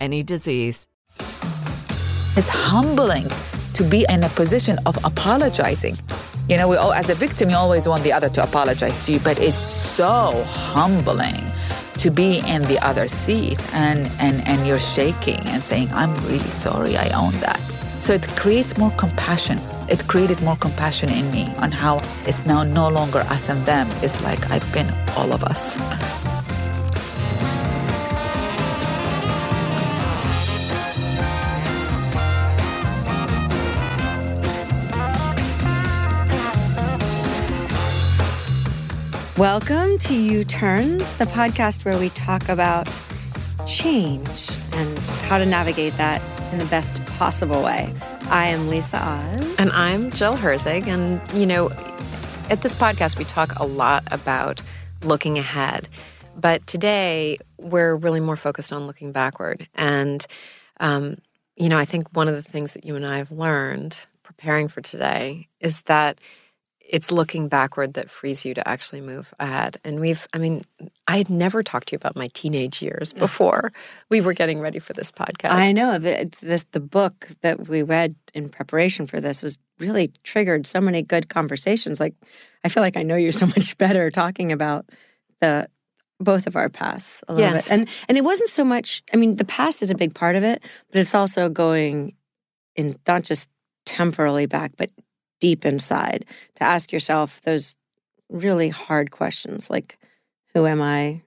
any disease. It's humbling to be in a position of apologizing. You know, we all, as a victim, you always want the other to apologize to you, but it's so humbling to be in the other seat and, and, and you're shaking and saying, I'm really sorry, I own that. So it creates more compassion. It created more compassion in me on how it's now no longer us and them. It's like I've been all of us. Welcome to U Turns, the podcast where we talk about change and how to navigate that in the best possible way. I am Lisa Oz. And I'm Jill Herzig. And, you know, at this podcast, we talk a lot about looking ahead. But today, we're really more focused on looking backward. And, um, you know, I think one of the things that you and I have learned preparing for today is that it's looking backward that frees you to actually move ahead. And we've, I mean, I had never talked to you about my teenage years before we were getting ready for this podcast. I know that this the book that we read in preparation for this was really triggered so many good conversations. Like I feel like I know you so much better talking about the both of our pasts a little Yes. bit. And and it wasn't so much I mean, the past is a big part of it, but it's also going in not just temporally back, but deep inside to ask yourself those really hard questions like who am I?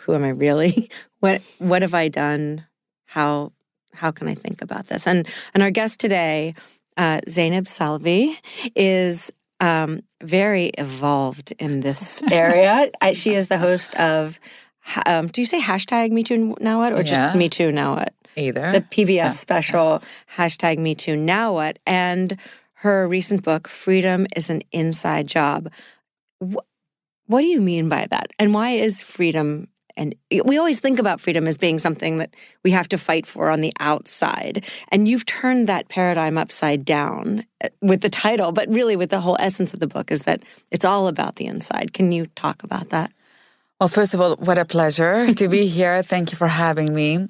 Who am I really? What what have I done? How how can I think about this? And and our guest today, uh, Zainab Salbi, is um, very evolved in this area. I, she is the host of. Um, do you say hashtag Me Too Now What or Yeah. just Me Too Now What? Either. the PBS special hashtag Me Too Now What, and her recent book Freedom is an Inside Job. Wh- what do you mean by that, and why is freedom? And we always think about freedom as being something that we have to fight for on the outside, and you've turned that paradigm upside down uh, with the title, but really with the whole essence of the book is that it's all about the inside. Can you talk about that? Well, first of all, what a pleasure to be here. Thank you for having me.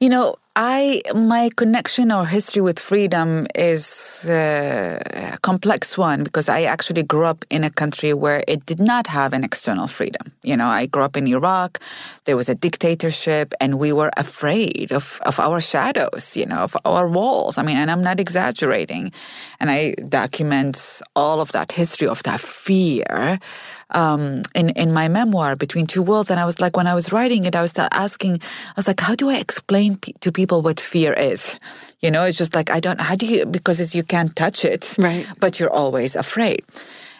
You know, I my connection or history with freedom is uh, a complex one because I actually grew up in a country where it did not have an external freedom. You know, I grew up in Iraq. There was a dictatorship, and we were afraid of of our shadows. You know, of our walls. I mean, and I'm not exaggerating. And I document all of that history of that fear um, in in my memoir between two worlds. And i was like when i was writing it i was asking i was like how do i explain p- to people what fear is? You know it's just like i don't how do you because you can't touch it right. but you're always afraid.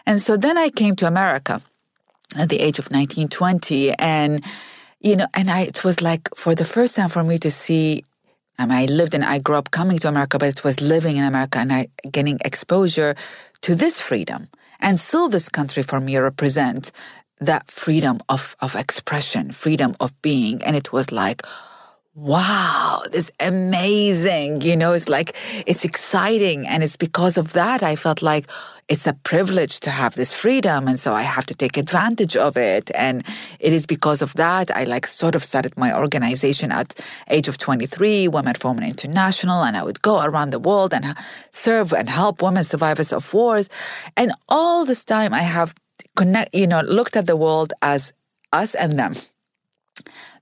And so then i came to america at the age of 19 20 and you know and i it was like for the first time for me to see I mean, I lived and I grew up coming to America, but it was living in America and I getting exposure to this freedom. And still this country for me represent that freedom of, of expression, freedom of being. And it was like, wow, this amazing. You know, it's like, it's exciting. And it's because of that I felt like it's a privilege to have this freedom. And so I have to take advantage of it. And it is because of that I like sort of started my organization at age of 23, Women for Women International. And I would go around the world and serve and help women survivors of wars. And all this time I have connect, you know, looked at the world as us and them.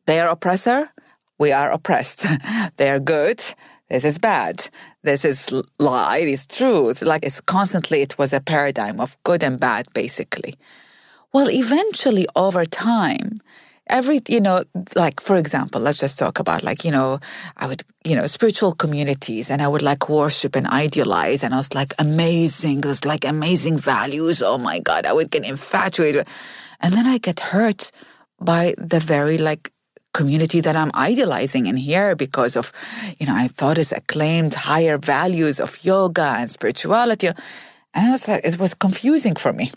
They are oppressor we are oppressed. They're good. This is bad. This is lie. This is truth. Like it's constantly, it was a paradigm of good and bad, basically. Well, eventually, over time, every you know like for example let's just talk about like you know i would you know spiritual communities and i would like worship and idealize and i was like amazing there's like amazing values oh my god i would get infatuated and then i get hurt by the very like community that I'm idealizing in here because of, you know, I thought it's acclaimed higher values of yoga and spirituality. And it was like, it was confusing for me.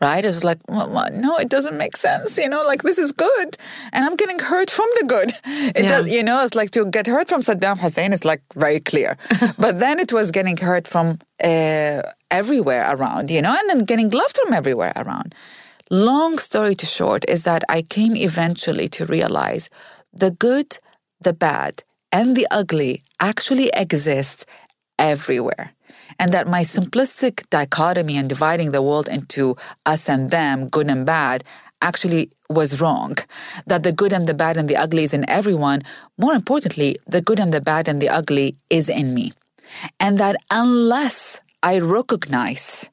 Right? It's like, well, well, no, it doesn't make sense. You know, like this is good, and I'm getting hurt from the good. It yeah. does, you know, it's like to get hurt from Saddam Hussein is like very clear, but then it was getting hurt from uh, everywhere around, you know, and then getting loved from everywhere around. Long story to short is that I came eventually to realize the good, the bad, and the ugly actually exist everywhere. And that my simplistic dichotomy and dividing the world into us and them, good and bad, actually was wrong. That the good and the bad and the ugly is in everyone. More importantly, the good and the bad and the ugly is in me. And that unless I recognize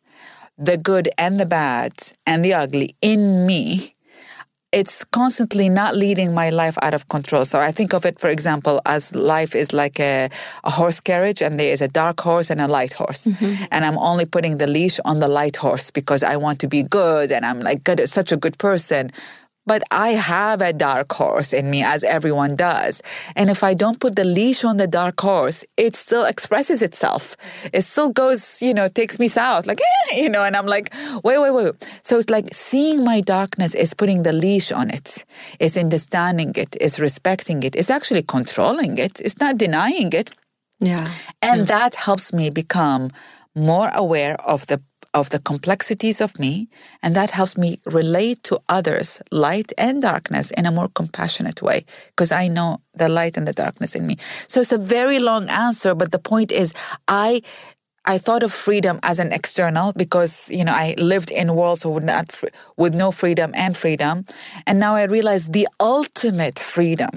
the good and the bad and the ugly in me, it's constantly not leading my life out of control. So I think of it, for example, as life is like a, a horse carriage and there is a dark horse and a light horse. Mm-hmm. And I'm only putting the leash on the light horse because I want to be good and I'm like good, such a good person. But I have a dark horse in me, as everyone does. And if I don't put the leash on the dark horse, it still expresses itself. It still goes, you know, takes me south, like, eh, you know, and I'm like, wait, wait, wait. So it's like seeing my darkness is putting the leash on it, is understanding it, is respecting it, is actually controlling it, it's not denying it. Yeah. And yeah. that helps me become more aware of the of the complexities of me, and that helps me relate to others, light and darkness, in a more compassionate way, because I know the light and the darkness in me. So it's a very long answer, but the point is, I I thought of freedom as an external because you know I lived in worlds with not with no freedom and freedom, and now I realize the ultimate freedom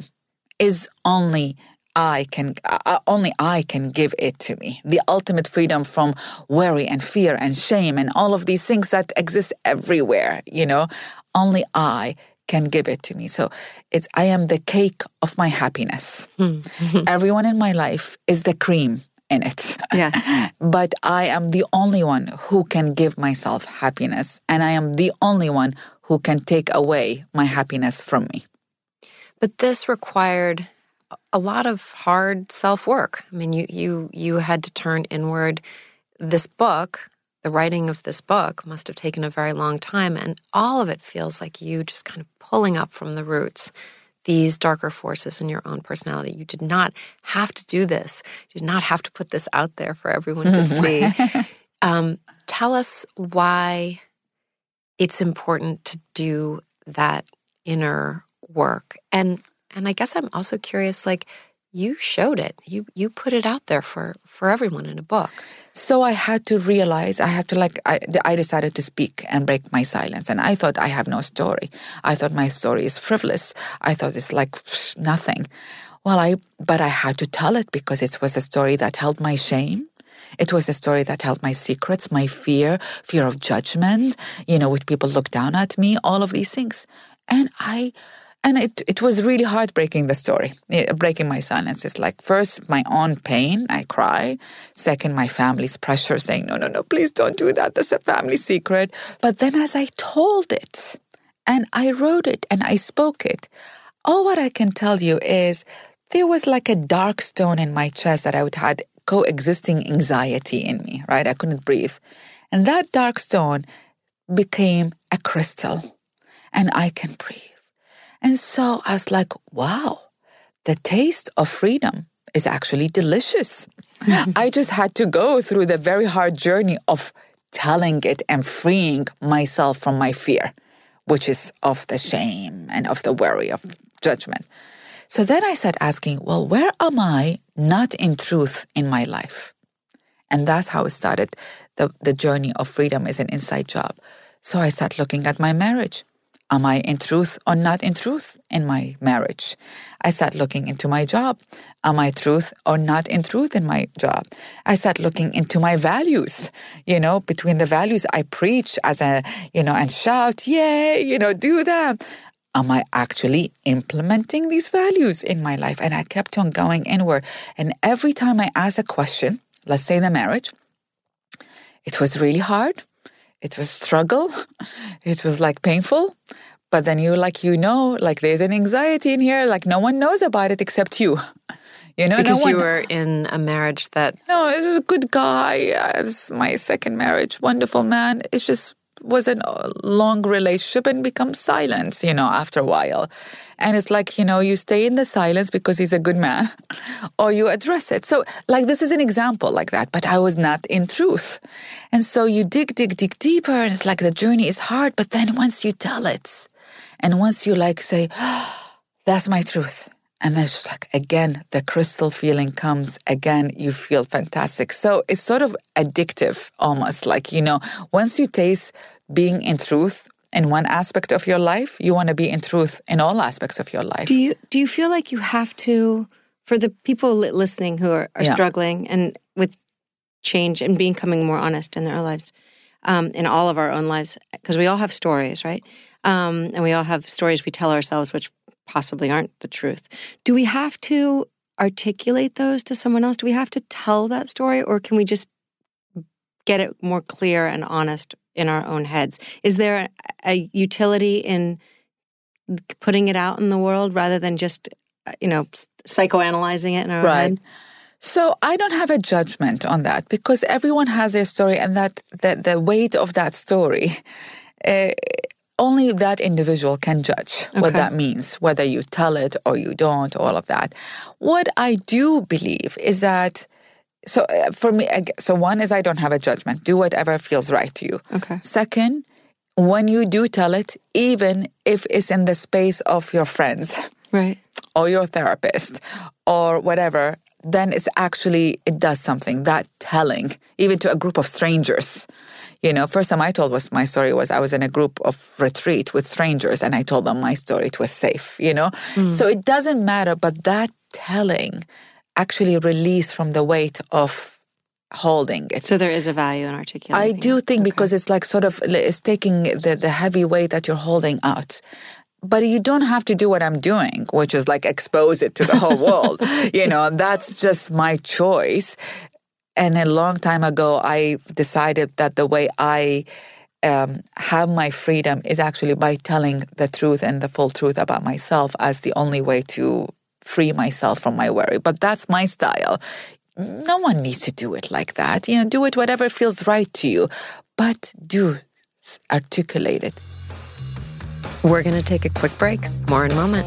is only I can uh, only I can give it to me. The ultimate freedom from worry and fear and shame and all of these things that exist everywhere, you know, only I can give it to me. So it's I am the cake of my happiness. Everyone in my life is the cream in it. Yeah. but I am the only one who can give myself happiness and I am the only one who can take away my happiness from me. But this required a lot of hard self work. I mean, you you you had to turn inward. This book, the writing of this book, must have taken a very long time, and all of it feels like you just kind of pulling up from the roots these darker forces in your own personality. You did not have to do this. You did not have to put this out there for everyone to see. um, tell us why it's important to do that inner work and and I guess I'm also curious like you showed it. You you put it out there for for everyone in a book. So I had to realize I had to like I, I decided to speak and break my silence and I thought I have no story. I thought my story is frivolous. I thought it's like nothing. Well, I but I had to tell it because it was a story that held my shame. It was a story that held my secrets, my fear, fear of judgment, you know, would people look down at me, all of these things. And I and it, it was really heartbreaking the story. Breaking my silence it's like first my own pain i cry. Second my family's pressure saying no no no please don't do that. That's a family secret. But then as i told it and i wrote it and i spoke it all what i can tell you is there was like a dark stone in my chest that i would had coexisting anxiety in me right? I couldn't breathe. And that dark stone became a crystal and i can breathe and so I was like, wow, the taste of freedom is actually delicious. I just had to go through the very hard journey of telling it and freeing myself from my fear, which is of the shame and of the worry of judgment. So then I started asking, well, where am I not in truth in my life? And that's how it started. The, the journey of freedom is an inside job. So I started looking at my marriage. Am I in truth or not in truth in my marriage? I start looking into my job. Am I truth or not in truth in my job? I start looking into my values, you know, between the values I preach as a, you know, and shout, yay, you know, do that. Am I actually implementing these values in my life? And I kept on going inward. And every time I ask a question, let's say the marriage, it was really hard it was struggle. It was like painful. But then you like you know like there's an anxiety in here like no one knows about it except you. You know, because no you were in a marriage that no, it was a good guy. It's my second marriage, wonderful man. It's just was a long relationship and becomes silence, you know, after a while. And it's like, you know, you stay in the silence because he's a good man or you address it. So, like, this is an example like that, but I was not in truth. And so you dig, dig, dig deeper. And it's like the journey is hard, but then once you tell it and once you like say, oh, that's my truth. And then it's just like, again, the crystal feeling comes. Again, you feel fantastic. So it's sort of addictive almost. Like, you know, once you taste being in truth in one aspect of your life, you want to be in truth in all aspects of your life. Do you do you feel like you have to for the people listening who are, are yeah. struggling and with change and becoming more honest in their lives, um, in all of our own lives, because we all have stories, right? Um, and we all have stories we tell ourselves, which possibly aren't the truth. Do we have to articulate those to someone else? Do we have to tell that story, or can we just get it more clear and honest in our own heads. Is there a, utility in putting it out in the world rather than just, uh, you know, psychoanalyzing it in our right. head? So I don't have a judgment on that because everyone has their story, and that the, the weight of that story. Uh, only that individual can judge okay. what that means, whether you tell it or you don't, all of that. What I do believe is that so uh, for me, so one is I don't have a judgment. Do whatever feels right to you. Okay. Second, when you do tell it, even if it's in the space of your friends, right, or your therapist, or whatever, then it's actually it does something. That telling, even to a group of strangers. You know, first time I told was my story was I was in a group of retreat with strangers and I told them my story. It was safe, you know? Mm. So it doesn't matter, but that telling actually release from the weight of holding it. So there is a value in articulating. I do think okay. because it's like sort of it's taking the, the heavy weight that you're holding out. But you don't have to do what I'm doing, which is like expose it to the whole world. you know, that's just my choice. And a long time ago, I decided that the way I um, have my freedom is actually by telling the truth and the full truth about myself as the only way to free myself from my worry. But that's my style. No one needs to do it like that. You know, do it whatever feels right to you, but do articulate it. We're going to take a quick break. More in a moment.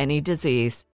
any disease.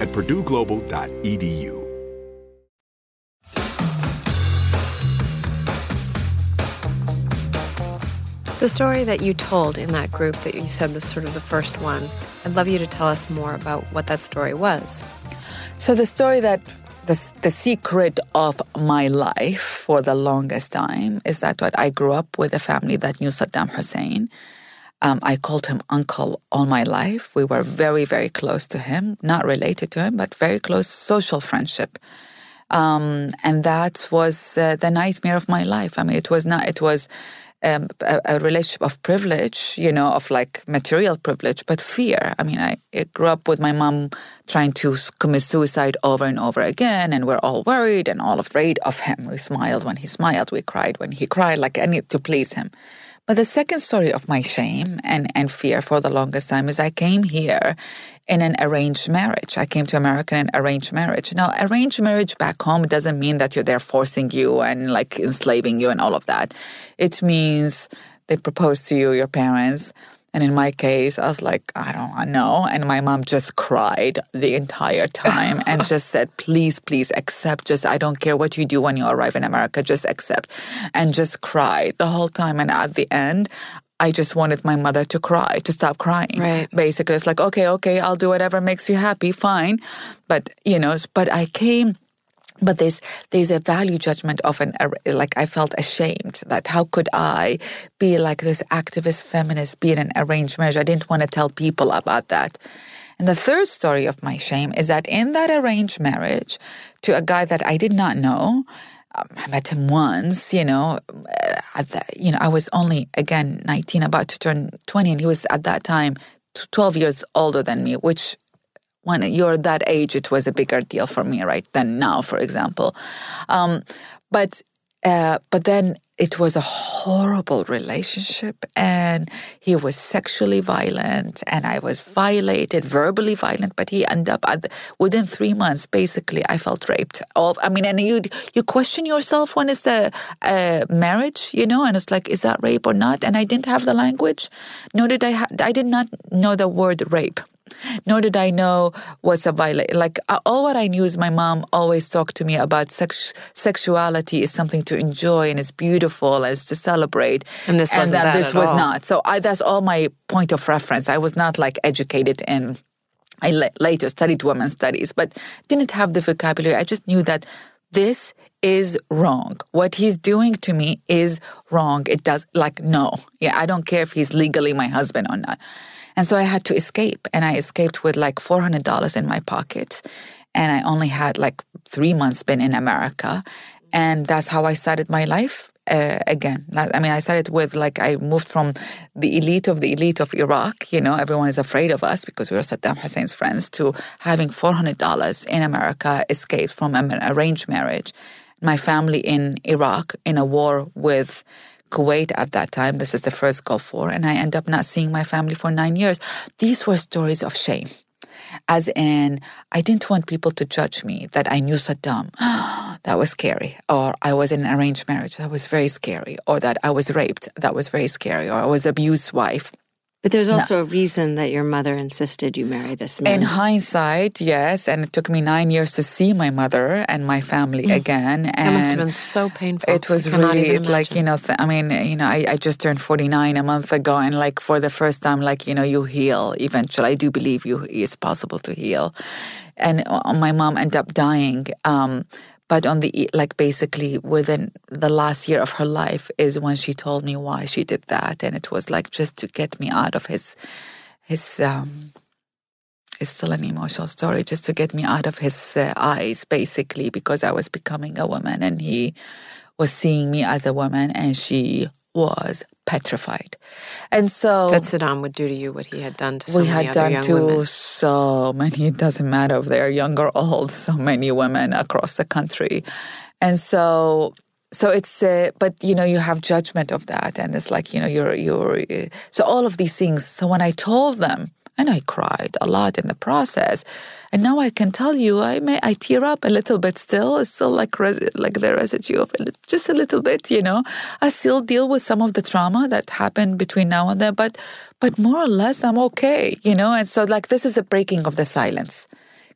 at purdueglobal.edu. The story that you told in that group that you said was sort of the first one, I'd love you to tell us more about what that story was. So the story that the, the secret of my life for the longest time is that what I grew up with a family that knew Saddam Hussein. Um, I called him uncle all my life. We were very, very close to him, not related to him, but very close social friendship. Um, and that was uh, the nightmare of my life. I mean, it was not, it was um, a, a, relationship of privilege, you know, of like material privilege, but fear. I mean, I, I, grew up with my mom trying to commit suicide over and over again, and we're all worried and all afraid of him. We smiled when he smiled, we cried when he cried, like any to please him. But the second story of my shame and, and fear for the longest time is I came here in an arranged marriage. I came to America in an arranged marriage. Now, arranged marriage back home doesn't mean that you're there forcing you and like enslaving you and all of that. It means they propose to you, your parents, and in my case, I was like, I don't know. And my mom just cried the entire time and just said, please, please accept. Just, I don't care what you do when you arrive in America, just accept. And just cried the whole time. And at the end, I just wanted my mother to cry, to stop crying. Right. Basically, it's like, okay, okay, I'll do whatever makes you happy, fine. But, you know, but I came but there's there's a value judgment of an like I felt ashamed that how could I be like this activist feminist be in an arranged marriage? I didn't want to tell people about that. And the third story of my shame is that in that arranged marriage to a guy that I did not know, um, I met him once, you know, the, you know, I was only again 19 about to turn 20 and he was at that time 12 years older than me, which when you're that age, it was a bigger deal for me, right, than now, for example. Um, but uh, but then it was a horrible relationship, and he was sexually violent, and I was violated, verbally violent. But he ended up the, within three months. Basically, I felt raped. All I mean, and you you question yourself when a, a marriage, you know, and it's like, is that rape or not? And I didn't have the language, nor did I. Ha- I did not know the word rape nor did I know what's a violation. Like all what I knew is my mom always talked to me about sex- sexuality is something to enjoy and is beautiful and is to celebrate. And this wasn't that, that this was all. not. So I, that's all my point of reference. I was not like educated in. I later studied women's studies, but didn't have the vocabulary. I just knew that this is wrong. What he's doing to me is wrong. It does like no. Yeah, I don't care if he's legally my husband or not. And so I had to escape, and I escaped with like four hundred dollars in my pocket, and I only had like three months been in America, and that's how I started my life uh, again. I mean, I started with like I moved from the elite of the elite of Iraq. You know, everyone is afraid of us because we were Saddam Hussein's friends. To having four hundred dollars in America, escaped from an arranged marriage. My family in Iraq in a war with Kuwait at that time. This is the first Gulf War, and I end up not seeing my family for nine years. These were stories of shame. As in, I didn't want people to judge me that I knew Saddam. that was scary. Or I was in an arranged marriage. That was very scary. Or that I was raped. That was very scary. Or I was abused wife. But there's also a reason that your mother insisted you marry this man. In hindsight, yes, and it took me nine years to see my mother and my family again. And That must have been so painful. It was really like you know. Th- I mean, you know, I, I just turned forty nine a month ago, and like for the first time, like you know, you heal eventually. I do believe you it's possible to heal, and uh, my mom ended up dying. Um, but on the like basically within the last year of her life is when she told me why she did that, and it was like just to get me out of his his um it's still an emotional story just to get me out of his uh, eyes basically because i was becoming a woman and he was seeing me as a woman and she was petrified and so that Saddam would do to you what he had done to so we many had done young to women. so many it doesn't matter if they're young or old so many women across the country and so so it's uh, but you know you have judgment of that and it's like you know you're you're uh, so all of these things so when i told them and i cried a lot in the process. And now i can tell you i may i tear up a little bit still. It's still like like the residue of it just a little bit you know. I still deal with some of the trauma that happened between now and then but but more or less i'm okay you know. And so like this is the breaking of the silence.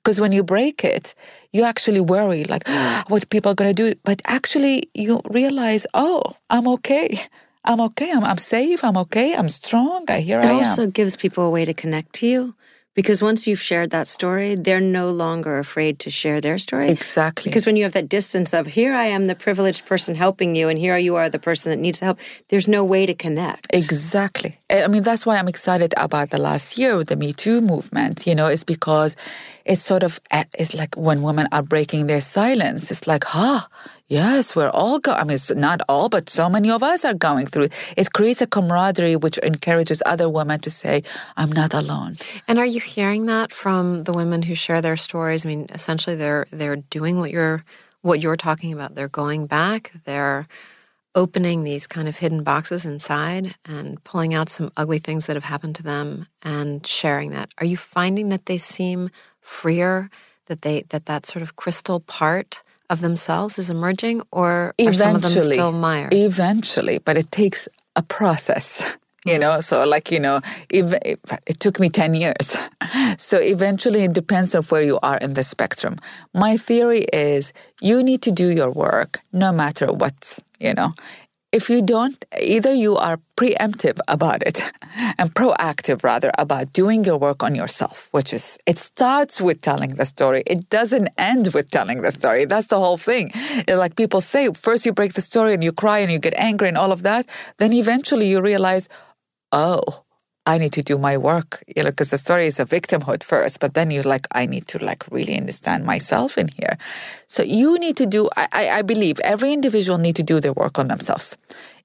Because when you break it, you actually worry, like, what people are going to do. But actually, you realize, oh, I'm okay. I'm okay. I'm, I'm safe. I'm okay. I'm strong. I here it I am. It also gives people a way to connect to you because once you've shared that story, they're no longer afraid to share their story. Exactly. Because when you have that distance of here I am the privileged person helping you and here you are the person that needs help, there's no way to connect. Exactly. I mean, that's why I'm excited about the last year with the Me Too movement, you know, is because it's sort of, eh, it's like when women are breaking their silence, it's like, huh, yes, we're all go. I mean, not all, but so many of us are going through. It creates a camaraderie which encourages other women to say, I'm not alone. And are you hearing that from the women who share their stories? I mean, essentially, they're they're doing what you're what you're talking about. They're going back. They're opening these kind of hidden boxes inside and pulling out some ugly things that have happened to them and sharing that. Are you finding that they seem freer? That they that that sort of crystal part of themselves is emerging, or are some of them Eventually, still mired? eventually, but it takes a process. You know, so like you know, ev- it took me ten years. So eventually, it depends on where you are in the spectrum. My theory is you need to do your work no matter what. You know, if you don't, either you are preemptive about it and proactive rather about doing your work on yourself, which is it starts with telling the story. It doesn't end with telling the story. That's the whole thing. Like people say, first you break the story and you cry and you get angry and all of that. Then eventually you realize, oh, I need to do my work, you know, because the story is a victimhood first, but then you're like, I need to like really understand myself in here. So you need to do, I, I believe every individual need to do their work on themselves.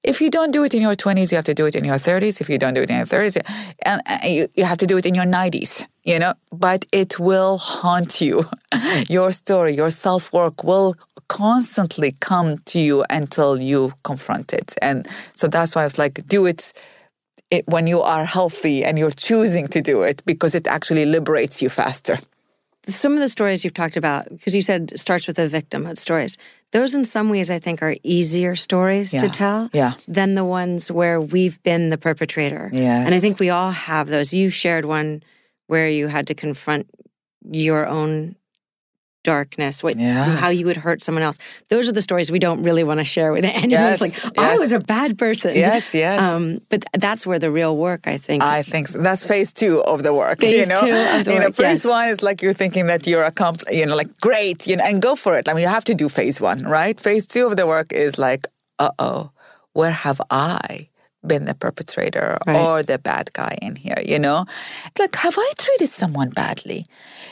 If you don't do it in your 20s, you have to do it in your 30s. If you don't do it in your 30s, and and you, you have to do it in your 90s, you know, but it will haunt you. your story, your self work will constantly come to you until you confront it. And so that's why I was like, do it it, when you are healthy and you're choosing to do it because it actually liberates you faster. Some of the stories you've talked about, because you said starts with the victimhood stories, those in some ways I think are easier stories to tell Yeah. than the ones where we've been the perpetrator. Yes. And I think we all have those. You shared one where you had to confront your own darkness, what Yes. how you would hurt someone else. Those are the stories we don't really want to share with anyone. Yes, It's like I was a bad person. Yes, yes. Um, but that's where the real work, I think. I think so. that's phase two of the work. Phase you know, two of the you know, work, phase yes. one is like you're thinking that you're a compl- you know, like great, you know, and go for it. I mean, you have to do phase one, right? Phase two of the work is like, uh oh, where have I been the perpetrator Right. or the bad guy in here? You know, like have I treated someone badly?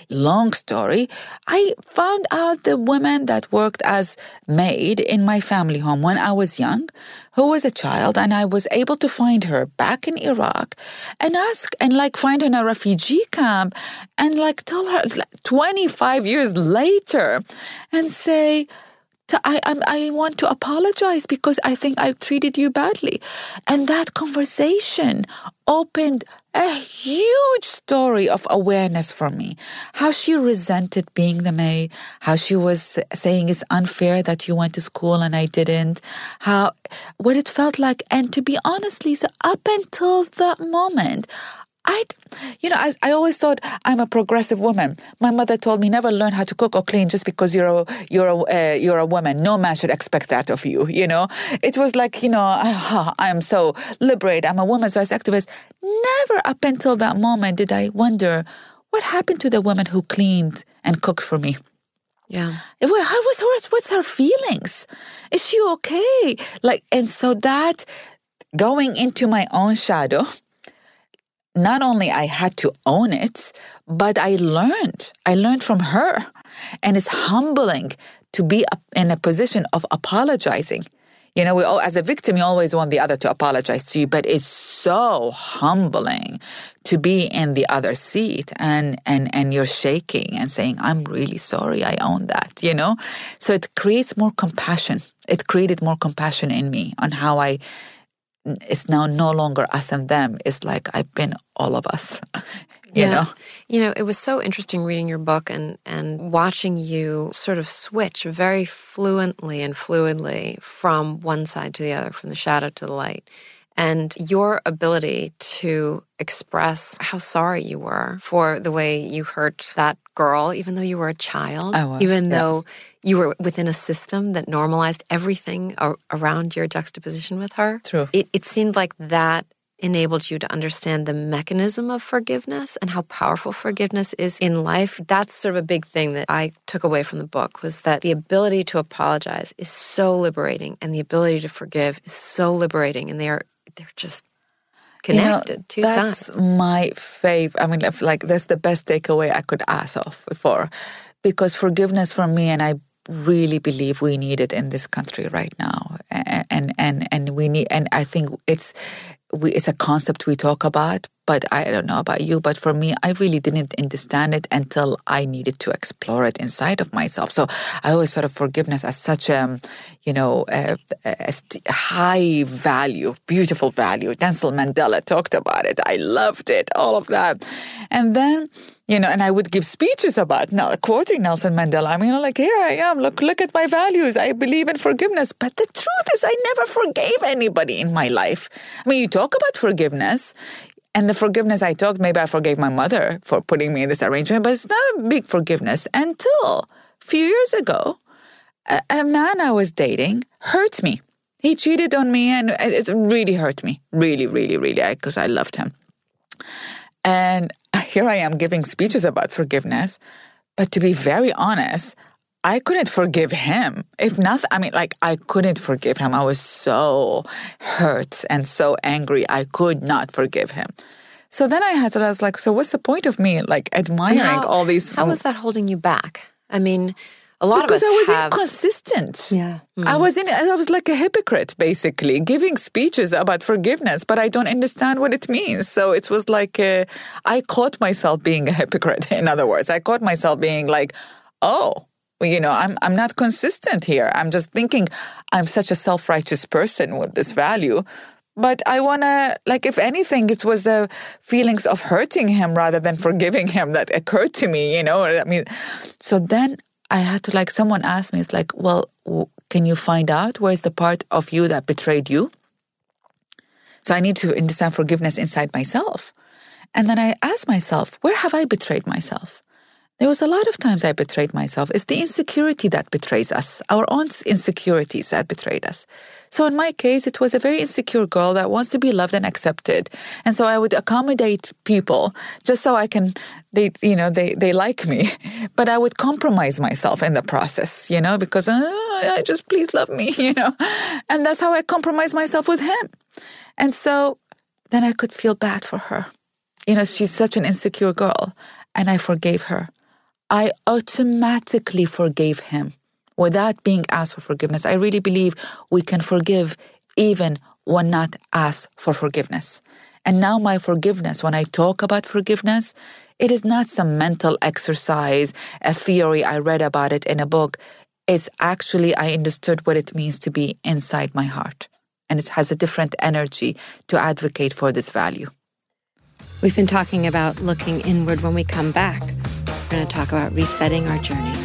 Long story. I found out the woman that worked as maid in my family home when I was young, who was a child, and I was able to find her back in Iraq and ask and like find her in a refugee camp and like tell her 25 years later and say, I, I I want to apologize because I think I treated you badly. And that conversation opened a huge story of awareness for me. How she resented being the maid, how she was saying it's unfair that you went to school and I didn't, how what it felt like. And to be honest, Lisa, up until that moment, I, you know, I, I always thought I'm a progressive woman. My mother told me never learn how to cook or clean just because you're a you're a uh, you're a woman. No man should expect that of you. You know, it was like you know, ah, I'm so liberated. I'm a women's rights activist. Never up until that moment did I wonder what happened to the woman who cleaned and cooked for me. Yeah. How was hers? What's her feelings? Is she okay? Like, and so that going into my own shadow, not only I had to own it, but I learned. I learned from her, and it's humbling to be in a position of apologizing. You know, we all, as a victim, you always want the other to apologize to you, but it's so humbling to be in the other seat and and and you're shaking and saying, "I'm really sorry. I own that." You know, so it creates more compassion. It created more compassion in me on how I. It's now no longer us and them. It's like I've been all of us. You know. You know, it was so interesting reading your book and and watching you sort of switch very fluently and fluidly from one side to the other, from the shadow to the light. And your ability to express how sorry you were for the way you hurt that girl, even though you were a child, I was, even yeah. though you were within a system that normalized everything ar- around your juxtaposition with her. True. It, it seemed like that enabled you to understand the mechanism of forgiveness and how powerful forgiveness is in life. That's sort of a big thing that I took away from the book was that the ability to apologize is so liberating and the ability to forgive is so liberating and they're they're just You know, connected two that's sides. my favorite. I mean, like that's the best takeaway I could ask of for, because forgiveness for me, and I really believe we need it in this country right now, and and and we need, and I think it's we, it's a concept we talk about. But I don't know about you, but for me, I really didn't understand it until I needed to explore it inside of myself. So I always thought of forgiveness as such a, you know, a, a high value, beautiful value. Nelson Mandela talked about it. I loved it, all of that. And then, you know, and I would give speeches about now quoting Nelson Mandela. I mean, like, here I am. Look, look at my values. I believe in forgiveness. But the truth is, I never forgave anybody in my life. I mean, you talk about forgiveness. And the forgiveness I talked, maybe I forgave my mother for putting me in this arrangement, but it's not a big forgiveness until a few years ago, a, a man I was dating hurt me. He cheated on me and it really hurt me. Really, really, really, because I loved him. And here I am giving speeches about forgiveness. But to be very honest, I couldn't forgive him. If nothing, I mean, like, I couldn't forgive him. I was so hurt and so angry. I could not forgive him. So then I had to, I was like, so what's the point of me, like, admiring how- all these. How was that holding you back? I mean, a lot because of us I was have inconsistent. Yeah. I was in. I was like a hypocrite, basically, giving speeches about forgiveness, but I don't understand what it means. So it was like uh, I caught myself being a hypocrite. In other words, I caught myself being like, "Oh, you know, I'm I'm not consistent here. I'm just thinking I'm such a self righteous person with this value." But I want to, like, if anything, it was the feelings of hurting him rather than forgiving him that occurred to me, you know? I mean, so then I had to, like, someone asked me, it's like, well, can you find out where's the part of you that betrayed you? So I need to understand uh, forgiveness inside myself. And then I asked myself, where have I betrayed myself? There was a lot of times I betrayed myself. It's the insecurity that betrays us, our own insecurities that betrayed us. So in my case, it was a very insecure girl that wants to be loved and accepted. And so I would accommodate people just so I can, they, you know, they, they like me. But I would compromise myself in the process, you know, because uh, I just please love me, you know. And that's how I compromise myself with him. And so then I could feel bad for her. You know, she's such an insecure girl. And I forgave her. I automatically forgave him without being asked for forgiveness. I really believe we can forgive even when not asked for forgiveness. And now, my forgiveness, when I talk about forgiveness, it is not some mental exercise, a theory I read about it in a book. It's actually, I understood what it means to be inside my heart. And it has a different energy to advocate for this value. We've been talking about looking inward when we come back. Going to talk about resetting our journey.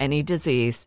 any disease.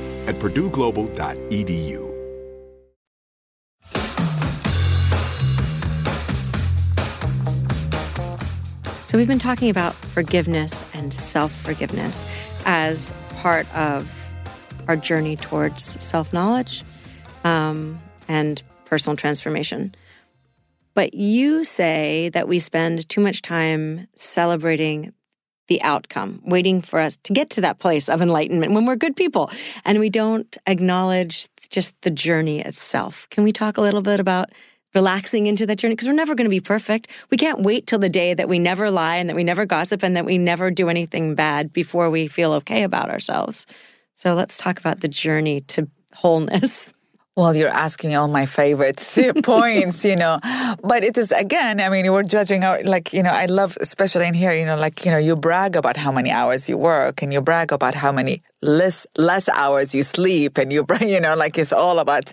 at purdueglobal.edu. So, we've been talking about forgiveness and self forgiveness as part of our journey towards self knowledge um, and personal transformation. But you say that we spend too much time celebrating the outcome, waiting for us to get to that place of enlightenment when we're good people and we don't acknowledge just the journey itself. Can we talk a little bit about relaxing into that journey? Because we're never going to be perfect. We can't wait till the day that we never lie and that we never gossip and that we never do anything bad before we feel okay about ourselves. So let's talk about the journey to wholeness. Well, you're asking all my favorite points, you know. But it is again, I mean, we're judging our like, you know, I love especially in here, you know, like, you know, you brag about how many hours you work and you brag about how many less less hours you sleep and you you know, like it's all about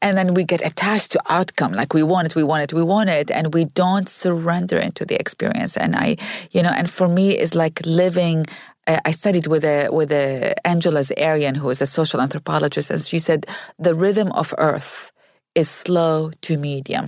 and then we get attached to outcome. Like we want it, we want it, we want it, and we don't surrender into the experience. And I, you know, and for me it's like living I studied with a with a Angeles Arrien, who is a social anthropologist, and she said the rhythm of Earth is slow to medium,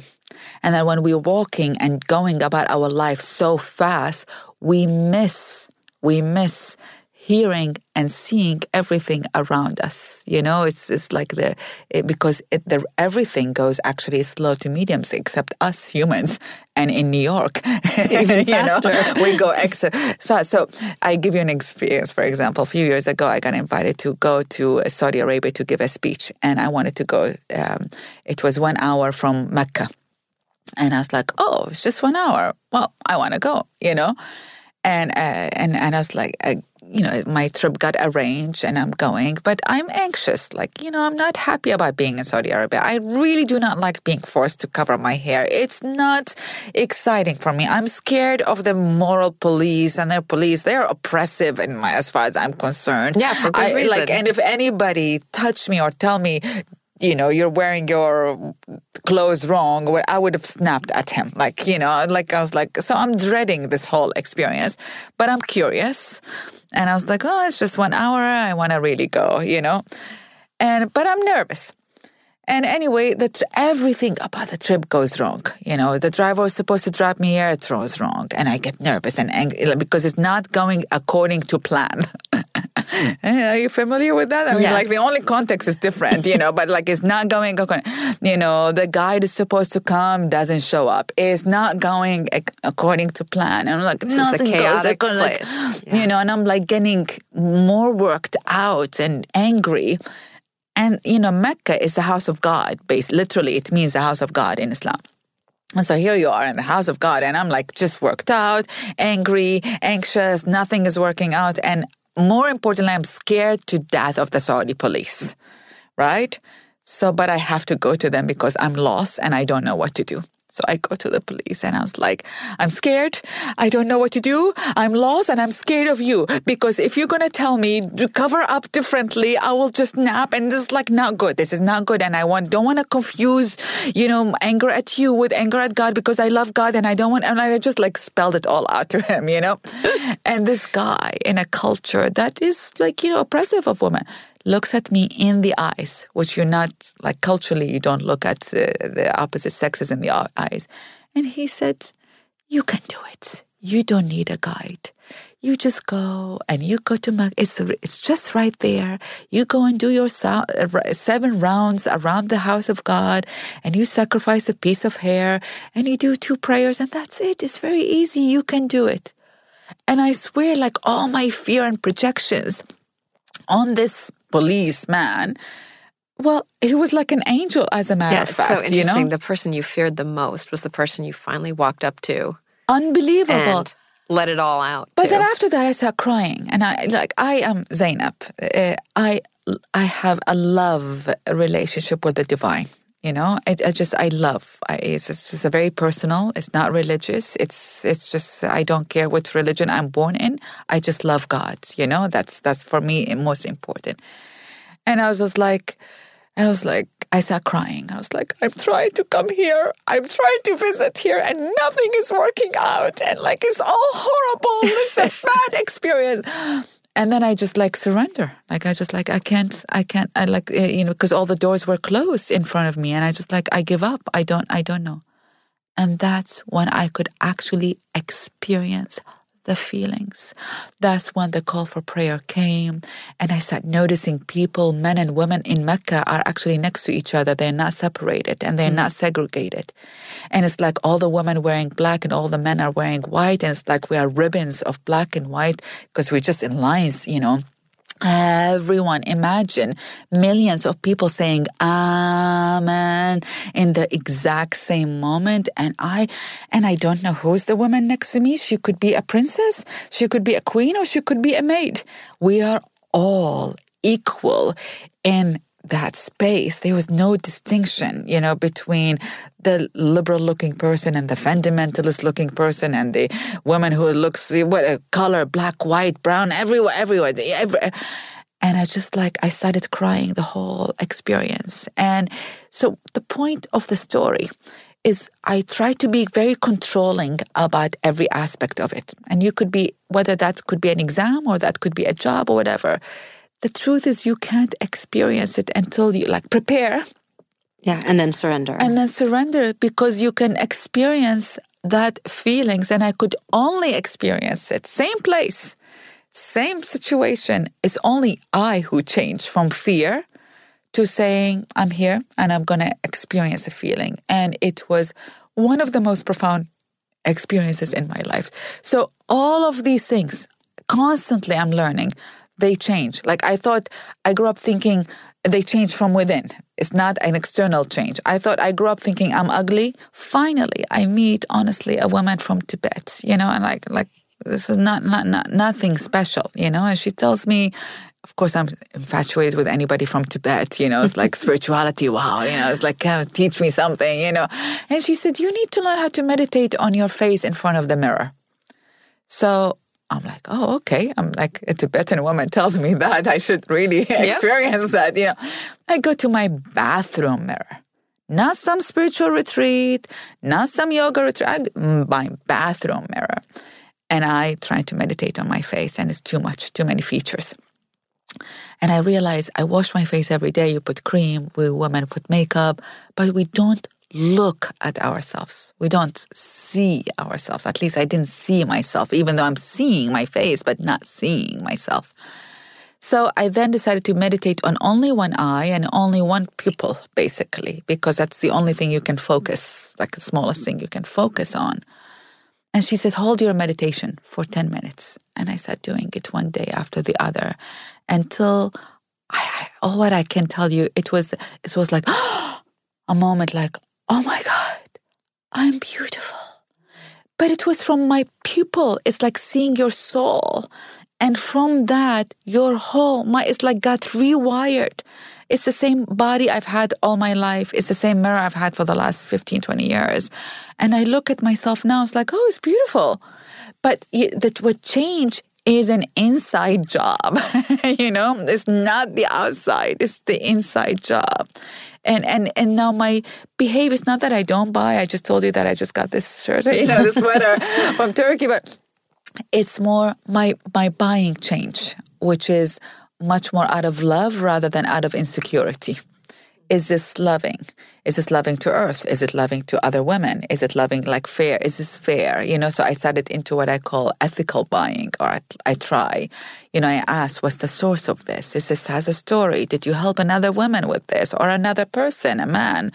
and that when we're walking and going about our life so fast, we miss we miss hearing and seeing everything around us. You know, it's it's like the it, because it, the everything goes actually slow to mediums, except us humans. And in New York, Even you know, we go extra fast. So I give you an experience. For example, a few years ago, I got invited to go to Saudi Arabia to give a speech, and I wanted to go. Um, it was one hour from Mecca, and I was like, "Oh, it's just one hour. Well, I want to go," you know. And uh, and and I was like, I, you know, my trip got arranged and I'm going, but I'm anxious. Like, you know, I'm not happy about being in Saudi Arabia. I really do not like being forced to cover my hair. It's not exciting for me. I'm scared of the moral police and their police. They're oppressive in my, as far as I'm concerned. Yeah, for good I, reason. Like, and if anybody touch me or tell me, you know, you're wearing your clothes wrong, well, I would have snapped at him. Like, you know, like I was like, so I'm dreading this whole experience, but I'm curious. And I was like, oh, it's just one hour. I want to really go, you know? And, but I'm nervous. And anyway, the tr- everything about the trip goes wrong. You know, the driver was supposed to drop me here, it throws wrong. And I get nervous and angry because it's not going according to plan. Eh, are you familiar with that? I mean, Yes. like the only context is different, you know, but like it's not going, according- you know, the guide is supposed to come, doesn't show up. It's not going according to plan. And I'm like, It's just a nothing goes chaotic like, place. You know, and I'm like getting more worked out and angry. And, you know, Mecca is the house of God, based literally, it means the house of God in Islam. And so here you are in the house of God, and I'm like just worked out, angry, anxious, nothing is working out. And more importantly, I'm scared to death of the Saudi police, right? So, but I have to go to them because I'm lost and I don't know what to do. So I go to the police and I was like, I'm scared. I don't know what to do. I'm lost and I'm scared of you because if you're going to tell me to cover up differently, I will just nap and this is like not good. This is not good. And I want, don't want to confuse, you know, anger at you with anger at God because I love God and I don't want, and I just like spelled it all out to him, you know? and this guy in a culture that is like, you know, oppressive of women looks at me in the eyes, which you're not like culturally, you don't look at uh, the opposite sexes in the eyes. And he said, You can do it. You don't need a guide. You just go and you go to Mac. It's, it's just right there. You go and do your uh, seven rounds around the house of God and you sacrifice a piece of hair and you do two prayers and that's it. It's very easy. You can do it. And I swear, like all my fear and projections on this policeman, well, he was like an angel, as a matter Yeah, of fact. so you interesting. know, The person you feared the most was the person you finally walked up to unbelievable. and let it all out. But to. then after that, I started crying, and I like I am Zainab. Uh, I I have a love relationship with the divine. You know, I, I just I love. I, it's, it's just a very personal. It's not religious. It's it's just I don't care what religion I'm born in. I just love God. You know, that's that's for me most important. And I was just like, and I was like, I started crying. I was like, I'm trying to come here. I'm trying to visit here, and nothing is working out. And like, it's all horrible. It's a bad experience. And then I just like surrender. Like I just like I can't. I can't. I like eh, you know because all the doors were closed in front of me, and I just like I give up. I don't. I don't know. And that's when I could actually experience the feelings. That's when the call for prayer came. And I started noticing people, men and women in Mecca, are actually next to each other. They're not separated and they're not segregated. And it's like all the women wearing black and all the men are wearing white. And it's like we are ribbons of black and white because we're just in lines, you know. Everyone, imagine millions of people saying Amen in the exact same moment. And I, and I don't know who's the woman next to me. She could be a princess, she could be a queen, or she could be a maid. We are all equal in that space, there was no distinction, you know, between the liberal looking person and the fundamentalist looking person and the woman who looks what a color, black, white, brown, everywhere, everywhere. everywhere. And I just like, I started crying the whole experience. And so the point of the story is I try to be very controlling about every aspect of it. And you could be, whether that could be an exam or that could be a job or whatever. The truth is, you can't experience it until you like prepare. Yeah, and then surrender. And then surrender because you can experience that feelings. And I could only experience it, same place, same situation. It's only I who change from fear to saying, I'm here and I'm going to experience a feeling. And it was one of the most profound experiences in my life. So, all of these things, constantly I'm learning, they change. Like I thought, I grew up thinking they change from within. It's not an external change. I thought I grew up thinking I'm ugly. Finally, I meet honestly a woman from Tibet, you know, and like, like, this is not, not, not nothing special, you know, and she tells me of course, I'm infatuated with anybody from Tibet. You know, it's like spirituality. Wow, you know, it's like kind of teach me something. You know, and she said you need to learn how to meditate on your face in front of the mirror. So I'm like, oh, okay. I'm like a Tibetan woman tells me that I should really experience that. You know, I go to my bathroom mirror, not some spiritual retreat, not some yoga retreat, mm, my bathroom mirror, and I try to meditate on my face, and it's too much, too many features. And I realize I wash my face every day. You put cream, we women put makeup, but we don't look at ourselves. We don't see ourselves. At least I didn't see myself, even though I'm seeing my face, but not seeing myself. So I then decided to meditate on only one eye and only one pupil, basically, because that's the only thing you can focus, like the smallest thing you can focus on. And she said, Hold your meditation for 10 minutes. And I sat doing it one day after the other until I, all what I can tell you, it was it was like a moment like, oh my God, I'm beautiful. But it was from my pupil. It's like seeing your soul. And from that, your whole my it's like got rewired. It's the same body I've had all my life. It's the same mirror I've had for the last 15, 20 years. And I look at myself now, it's like, oh, it's beautiful. But that what change is an inside job. you know, it's not the outside, it's the inside job. And and and now my behavior is not that I don't buy. I just told you that I just got this shirt, you know, this sweater from Turkey, but it's more my my buying change, which is much more out of love rather than out of insecurity is this loving? Is this loving to earth? Is it loving to other women? Is it loving like fair? Is this fair? You know, so I started into what I call ethical buying, or I, I try. You know, I ask, what's the source of this? Is this has a story? Did you help another woman with this, or another person, a man?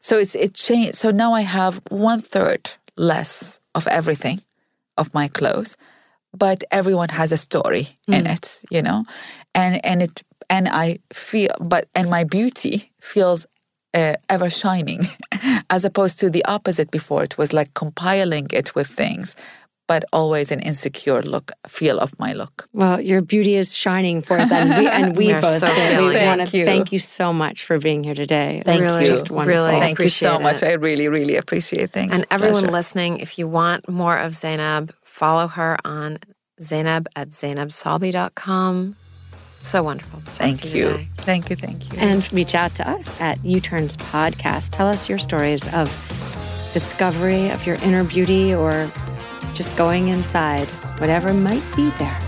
So it's it changed. So now I have one third less of everything, of my clothes, but everyone has a story mm. in it. You know, and and it and I feel, but and my beauty feels uh, ever shining, as opposed to the opposite before. It was like compiling it with things, but always an insecure look, feel of my look. Well, your beauty is shining forth, and we, and we both so say we want to thank you so much for being here today. Thank really, you. Just wonderful. Really, thank you so much. I really, really appreciate. Thanks. And everyone Pleasure. listening, if you want more of Zainab, follow her on Zainab at zainabsalbi.com. So wonderful. Thank you. Today. Thank you. Thank you. And reach out to us at U Turns Podcast. Tell us your stories of discovery of your inner beauty or just going inside, whatever might be there.